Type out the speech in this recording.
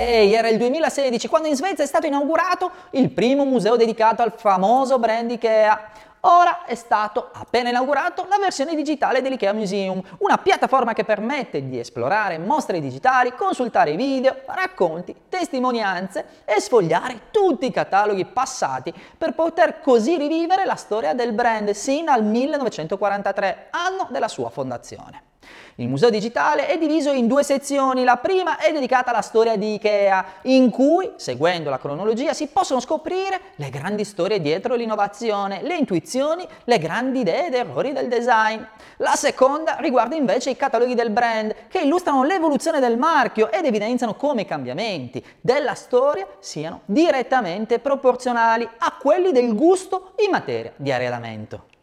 Ehi, era il 2016 quando in Svezia è stato inaugurato il primo museo dedicato al famoso brand Ikea. Ora è stato appena inaugurato la versione digitale dell'IKEA Museum, una piattaforma che permette di esplorare mostre digitali, consultare video, racconti, testimonianze e sfogliare tutti i cataloghi passati per poter così rivivere la storia del brand sin al 1943, anno della sua fondazione. Il museo digitale è diviso in due sezioni, la prima è dedicata alla storia di Ikea, in cui, seguendo la cronologia, si possono scoprire le grandi storie dietro l'innovazione, le intuizioni, le grandi idee ed errori del design. La seconda riguarda invece i cataloghi del brand, che illustrano l'evoluzione del marchio ed evidenziano come i cambiamenti della storia siano direttamente proporzionali a quelli del gusto in materia di arredamento.